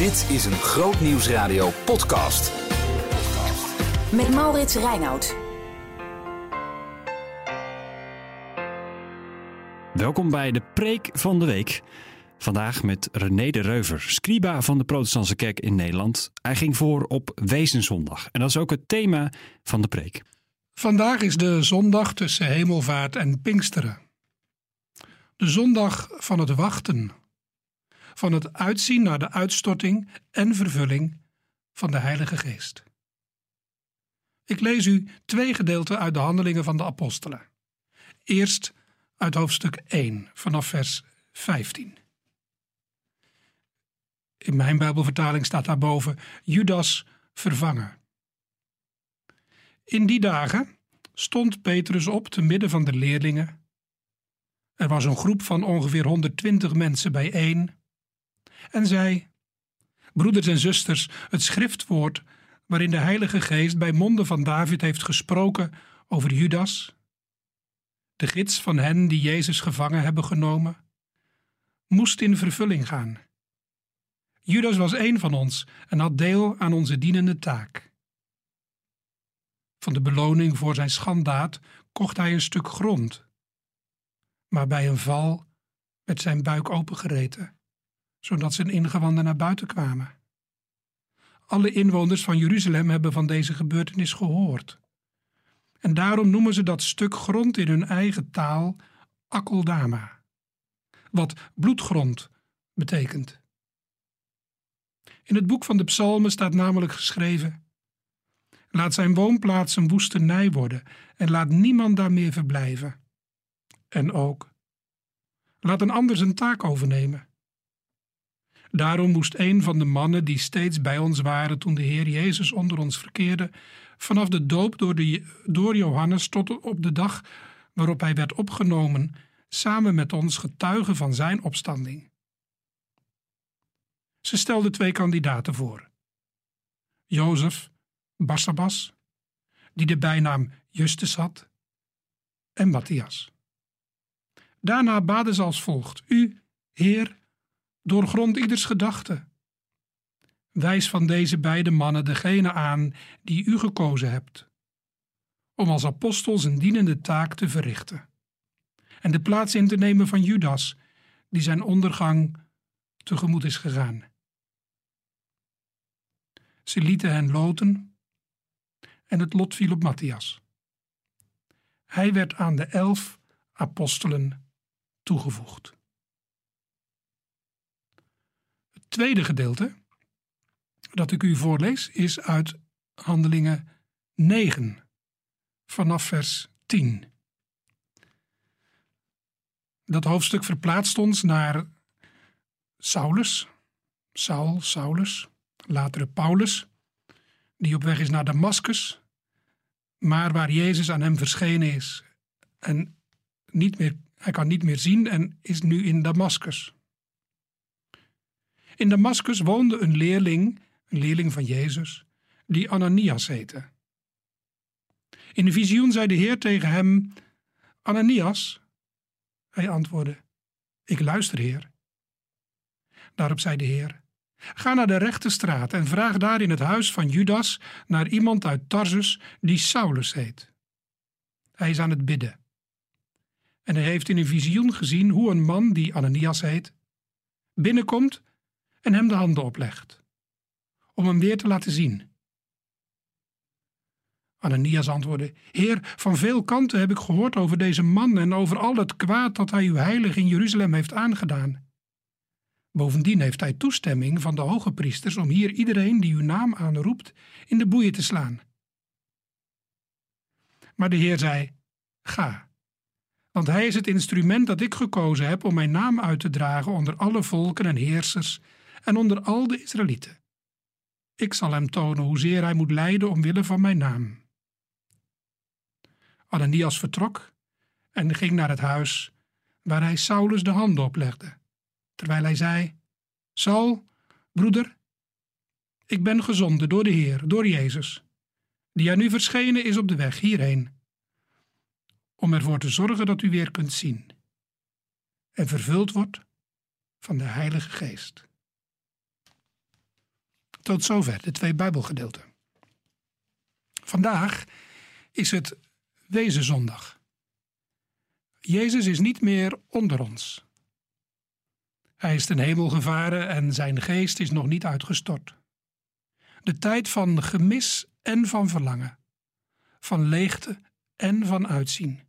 Dit is een Groot Nieuwsradio podcast. Met Maurits Reinoud. Welkom bij de Preek van de Week. Vandaag met René de Reuver, scriba van de Protestantse Kerk in Nederland. Hij ging voor op Wezenzondag en dat is ook het thema van de preek. Vandaag is de zondag tussen hemelvaart en Pinksteren. De zondag van het wachten, van het uitzien naar de uitstorting en vervulling van de Heilige Geest. Ik lees u twee gedeelten uit de Handelingen van de Apostelen. Eerst uit hoofdstuk 1, vanaf vers 15. In mijn Bijbelvertaling staat daarboven Judas vervangen. In die dagen stond Petrus op te midden van de leerlingen. Er was een groep van ongeveer 120 mensen bijeen en zei: Broeders en zusters, het schriftwoord waarin de Heilige Geest bij monden van David heeft gesproken over Judas, de gids van hen die Jezus gevangen hebben genomen, moest in vervulling gaan. Judas was een van ons en had deel aan onze dienende taak. Van de beloning voor zijn schandaad kocht hij een stuk grond, maar bij een val werd zijn buik opengereten, zodat zijn ingewanden naar buiten kwamen. Alle inwoners van Jeruzalem hebben van deze gebeurtenis gehoord. En daarom noemen ze dat stuk grond in hun eigen taal Akeldama, wat bloedgrond betekent. In het boek van de Psalmen staat namelijk geschreven: Laat zijn woonplaats een woestenij worden en laat niemand daar meer verblijven. En ook: Laat een ander zijn taak overnemen. Daarom moest een van de mannen die steeds bij ons waren toen de Heer Jezus onder ons verkeerde, vanaf de doop door, de, door Johannes tot op de dag waarop hij werd opgenomen, samen met ons getuigen van zijn opstanding. Ze stelde twee kandidaten voor. Jozef Barsabas, die de bijnaam Justus had, en Matthias. Daarna baden ze als volgt: U, Heer, doorgrond ieders gedachte. Wijs van deze beide mannen degene aan die u gekozen hebt, om als apostels een dienende taak te verrichten, en de plaats in te nemen van Judas, die zijn ondergang tegemoet is gegaan. Ze lieten hen loten en het lot viel op Matthias. Hij werd aan de elf apostelen toegevoegd. Het tweede gedeelte dat ik u voorlees is uit Handelingen 9, vanaf vers 10. Dat hoofdstuk verplaatst ons naar Saulus, Saul, Saulus, latere Paulus, die op weg is naar Damascus, maar waar Jezus aan hem verschenen is en niet meer, hij kan niet meer zien en is nu in Damascus. In Damascus woonde een leerling, een leerling van Jezus, die Ananias heette. In de visioen zei de Heer tegen hem: Ananias. Hij antwoordde: Ik luister, Heer. Daarop zei de Heer: Ga naar de rechte straat en vraag daar in het huis van Judas naar iemand uit Tarsus die Saulus heet. Hij is aan het bidden. En hij heeft in een visioen gezien hoe een man die Ananias heet binnenkomt en hem de handen oplegt, om hem weer te laten zien. Ananias antwoordde: Heer, van veel kanten heb ik gehoord over deze man en over al het kwaad dat hij uw heilig in Jeruzalem heeft aangedaan. Bovendien heeft hij toestemming van de hoge priesters om hier iedereen die uw naam aanroept in de boeien te slaan. Maar de Heer zei: Ga, want hij is het instrument dat ik gekozen heb om mijn naam uit te dragen onder alle volken en heersers en onder al de Israëlieten. Ik zal hem tonen hoezeer hij moet lijden omwille van mijn naam. Ananias vertrok en ging naar het huis waar hij Saulus de handen oplegde terwijl hij zei: Saul, broeder, ik ben gezonden door de Heer, door Jezus, die aan u verschenen is op de weg hierheen, om ervoor te zorgen dat u weer kunt zien en vervuld wordt van de Heilige Geest. Tot zover de twee Bijbelgedeelten. Vandaag is het Wezenzondag. Jezus is niet meer onder ons. Hij is ten hemel gevaren en zijn geest is nog niet uitgestort. De tijd van gemis en van verlangen, van leegte en van uitzien.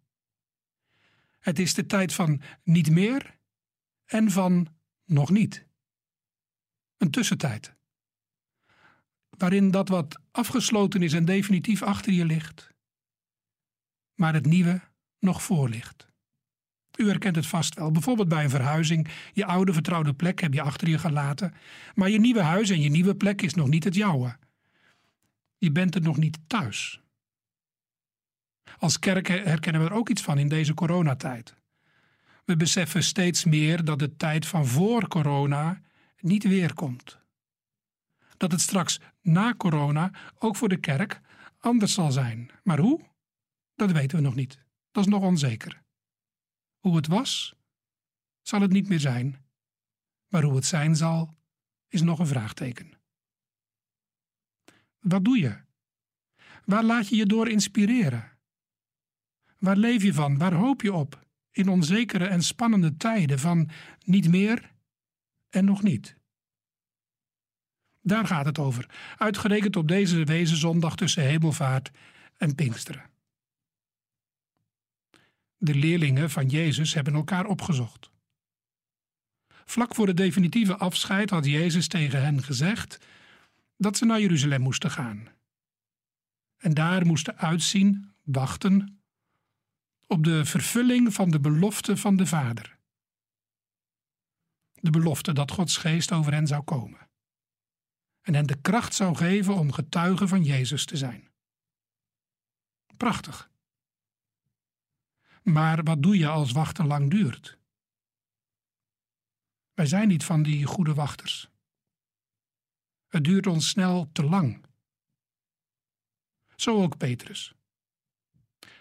Het is de tijd van niet meer en van nog niet. Een tussentijd. Waarin dat wat afgesloten is en definitief achter je ligt, maar het nieuwe nog voor ligt. U herkent het vast wel. Bijvoorbeeld bij een verhuizing. Je oude vertrouwde plek heb je achter je gelaten. Maar je nieuwe huis en je nieuwe plek is nog niet het jouwe. Je bent er nog niet thuis. Als kerk herkennen we er ook iets van in deze coronatijd. We beseffen steeds meer dat de tijd van voor corona niet weerkomt. Dat het straks na corona ook voor de kerk anders zal zijn. Maar hoe? Dat weten we nog niet. Dat is nog onzeker. Hoe het was, zal het niet meer zijn. Maar hoe het zijn zal, is nog een vraagteken. Wat doe je? Waar laat je je door inspireren? Waar leef je van? Waar hoop je op? In onzekere en spannende tijden van niet meer en nog niet. Daar gaat het over, uitgerekend op deze wezenzondag tussen hemelvaart en Pinksteren. De leerlingen van Jezus hebben elkaar opgezocht. Vlak voor de definitieve afscheid had Jezus tegen hen gezegd dat ze naar Jeruzalem moesten gaan. En daar moesten uitzien, wachten op de vervulling van de belofte van de Vader. De belofte dat Gods geest over hen zou komen en hen de kracht zou geven om getuigen van Jezus te zijn. Prachtig. Maar wat doe je als wachten lang duurt? Wij zijn niet van die goede wachters. Het duurt ons snel te lang. Zo ook Petrus.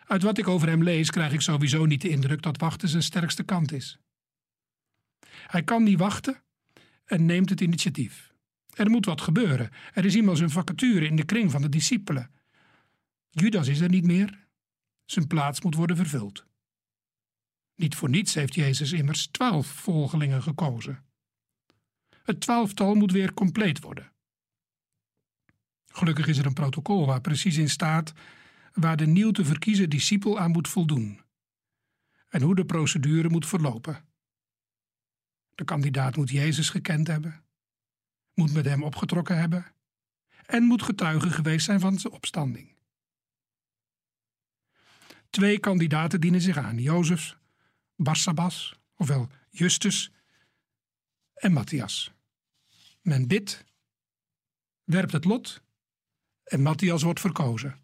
Uit wat ik over hem lees, krijg ik sowieso niet de indruk dat wachten zijn sterkste kant is. Hij kan niet wachten en neemt het initiatief. Er moet wat gebeuren. Er is immers een vacature in de kring van de discipelen. Judas is er niet meer. Zijn plaats moet worden vervuld. Niet voor niets heeft Jezus immers twaalf volgelingen gekozen. Het twaalftal moet weer compleet worden. Gelukkig is er een protocol waar precies in staat waar de nieuw te verkiezen discipel aan moet voldoen en hoe de procedure moet verlopen. De kandidaat moet Jezus gekend hebben, moet met hem opgetrokken hebben en moet getuige geweest zijn van zijn opstanding. Twee kandidaten dienen zich aan: Jozef Barsabas, ofwel Justus, en Matthias. Men bidt, werpt het lot en Matthias wordt verkozen.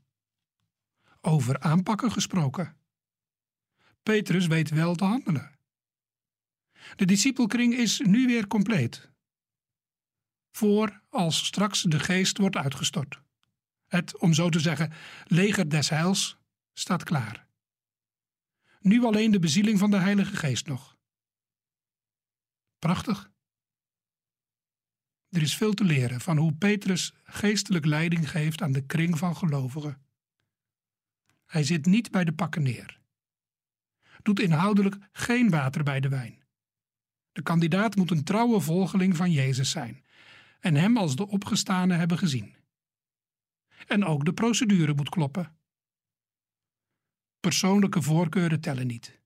Over aanpakken gesproken. Petrus weet wel te handelen. De discipelkring is nu weer compleet. Voor als straks de geest wordt uitgestort. Het, om zo te zeggen, leger des heils staat klaar. Nu alleen de bezieling van de Heilige Geest nog. Prachtig. Er is veel te leren van hoe Petrus geestelijk leiding geeft aan de kring van gelovigen. Hij zit niet bij de pakken neer. Doet inhoudelijk geen water bij de wijn. De kandidaat moet een trouwe volgeling van Jezus zijn en hem als de opgestane hebben gezien. En ook de procedure moet kloppen. Persoonlijke voorkeuren tellen niet.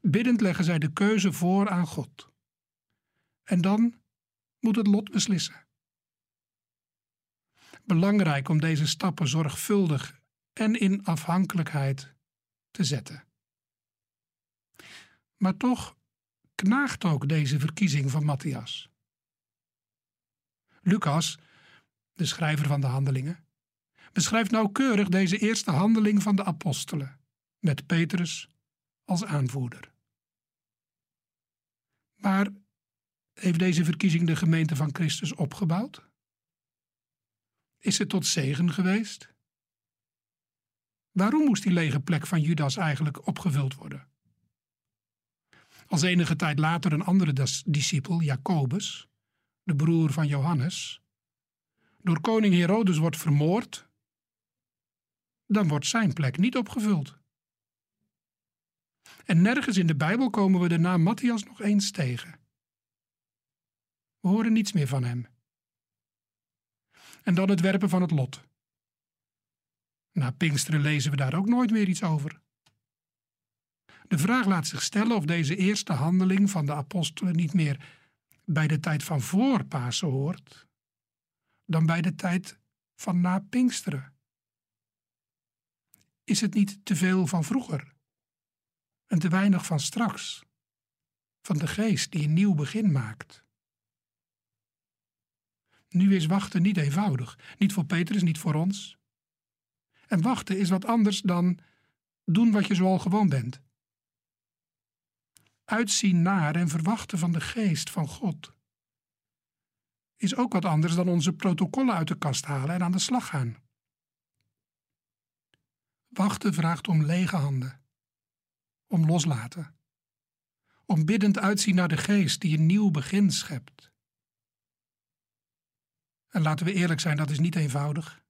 Biddend leggen zij de keuze voor aan God. En dan moet het lot beslissen. Belangrijk om deze stappen zorgvuldig en in afhankelijkheid te zetten. Maar toch knaagt ook deze verkiezing van Matthias. Lucas, de schrijver van de Handelingen, beschrijft nauwkeurig deze eerste handeling van de apostelen, met Petrus als aanvoerder. Maar heeft deze verkiezing de gemeente van Christus opgebouwd? Is het tot zegen geweest? Waarom moest die lege plek van Judas eigenlijk opgevuld worden? Als enige tijd later een andere discipel, Jacobus, de broer van Johannes, door koning Herodes wordt vermoord, dan wordt zijn plek niet opgevuld. En nergens in de Bijbel komen we de naam Matthias nog eens tegen. We horen niets meer van hem. En dan het werpen van het lot. Na Pinksteren lezen we daar ook nooit meer iets over. De vraag laat zich stellen of deze eerste handeling van de apostelen niet meer bij de tijd van voor Pasen hoort, dan bij de tijd van na Pinksteren. Is het niet te veel van vroeger en te weinig van straks, van de geest die een nieuw begin maakt? Nu is wachten niet eenvoudig, niet voor Petrus, niet voor ons. En wachten is wat anders dan doen wat je zoal gewoon bent uitzien naar en verwachten van de geest van God. Is ook wat anders dan onze protocollen uit de kast halen en aan de slag gaan. Wachten vraagt om lege handen, om loslaten, om biddend uitzien naar de geest die een nieuw begin schept. En laten we eerlijk zijn, dat is niet eenvoudig.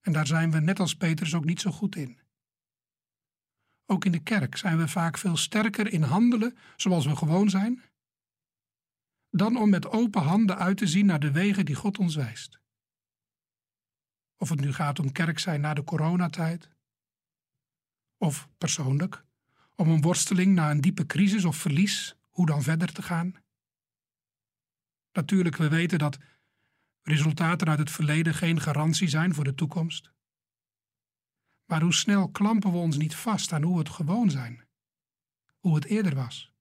En daar zijn we net als Petrus ook niet zo goed in. Ook in de kerk zijn we vaak veel sterker in handelen zoals we gewoon zijn, dan om met open handen uit te zien naar de wegen die God ons wijst. Of het nu gaat om kerk zijn na de coronatijd, of persoonlijk, om een worsteling na een diepe crisis of verlies, hoe dan verder te gaan. Natuurlijk, we weten dat resultaten uit het verleden geen garantie zijn voor de toekomst. Maar hoe snel klampen we ons niet vast aan hoe we het gewoon zijn, hoe het eerder was.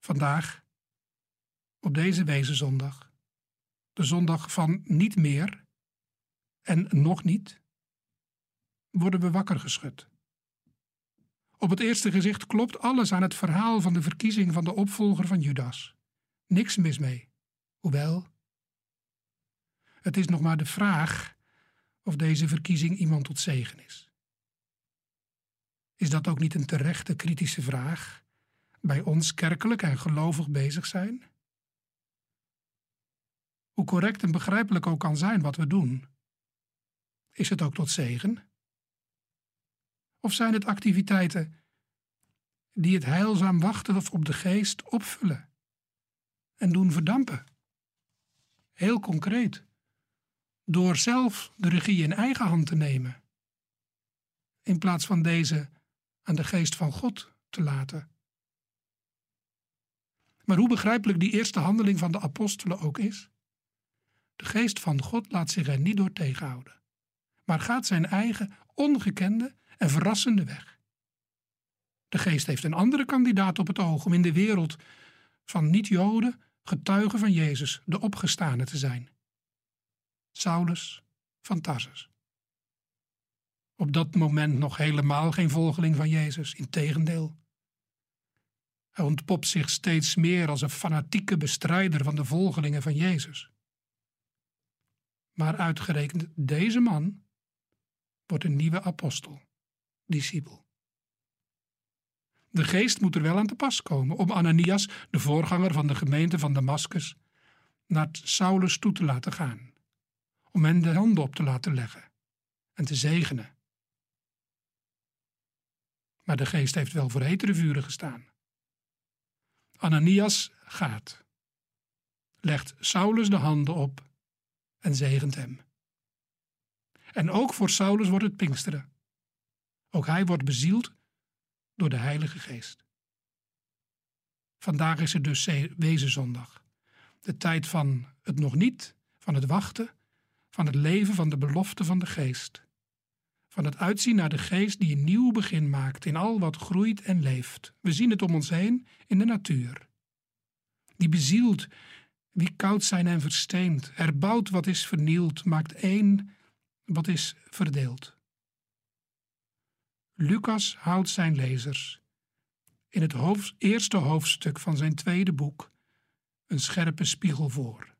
Vandaag, op deze Wezenzondag, de zondag van niet meer en nog niet, worden we wakker geschud. Op het eerste gezicht klopt alles aan het verhaal van de verkiezing van de opvolger van Judas. Niks mis mee. Hoewel, het is nog maar de vraag of deze verkiezing iemand tot zegen is. Is dat ook niet een terechte kritische vraag bij ons kerkelijk en gelovig bezig zijn? Hoe correct en begrijpelijk ook kan zijn wat we doen, is het ook tot zegen? Of zijn het activiteiten die het heilzaam wachten of op de geest opvullen en doen verdampen? Heel concreet door zelf de regie in eigen hand te nemen, in plaats van deze aan de geest van God te laten. Maar hoe begrijpelijk die eerste handeling van de apostelen ook is, de geest van God laat zich er niet door tegenhouden, maar gaat zijn eigen ongekende en verrassende weg. De geest heeft een andere kandidaat op het oog om in de wereld van niet-Joden getuigen van Jezus, de opgestane, te zijn. Saulus van Tarsus. Op dat moment nog helemaal geen volgeling van Jezus, integendeel. Hij ontpopt zich steeds meer als een fanatieke bestrijder van de volgelingen van Jezus. Maar uitgerekend deze man wordt een nieuwe apostel, discipel. De geest moet er wel aan te pas komen om Ananias, de voorganger van de gemeente van Damascus, naar Saulus toe te laten gaan om hen de handen op te laten leggen en te zegenen. Maar de geest heeft wel voor hetere vuren gestaan. Ananias gaat, legt Saulus de handen op en zegent hem. En ook voor Saulus wordt het Pinksteren. Ook hij wordt bezield door de Heilige Geest. Vandaag is het dus Wezenzondag, de tijd van het nog niet, van het wachten van het leven van de belofte van de geest. Van het uitzien naar de geest die een nieuw begin maakt in al wat groeit en leeft. We zien het om ons heen in de natuur. Die bezielt wie koud zijn en versteend, herbouwt wat is vernield, maakt één wat is verdeeld. Lucas houdt zijn lezers in het eerste hoofdstuk van zijn tweede boek een scherpe spiegel voor.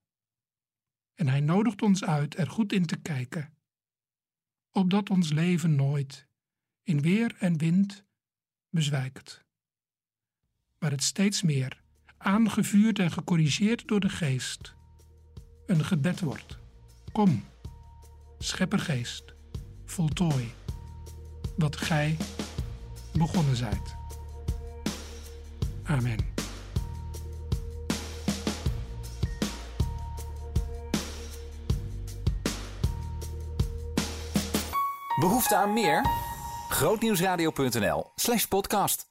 En hij nodigt ons uit er goed in te kijken, opdat ons leven nooit in weer en wind bezwijkt, maar het steeds meer, aangevuurd en gecorrigeerd door de geest, een gebed wordt. Kom, scheppergeest, voltooi wat gij begonnen zijt. Amen. Behoefte aan meer? Grootnieuwsradio.nl slash podcast.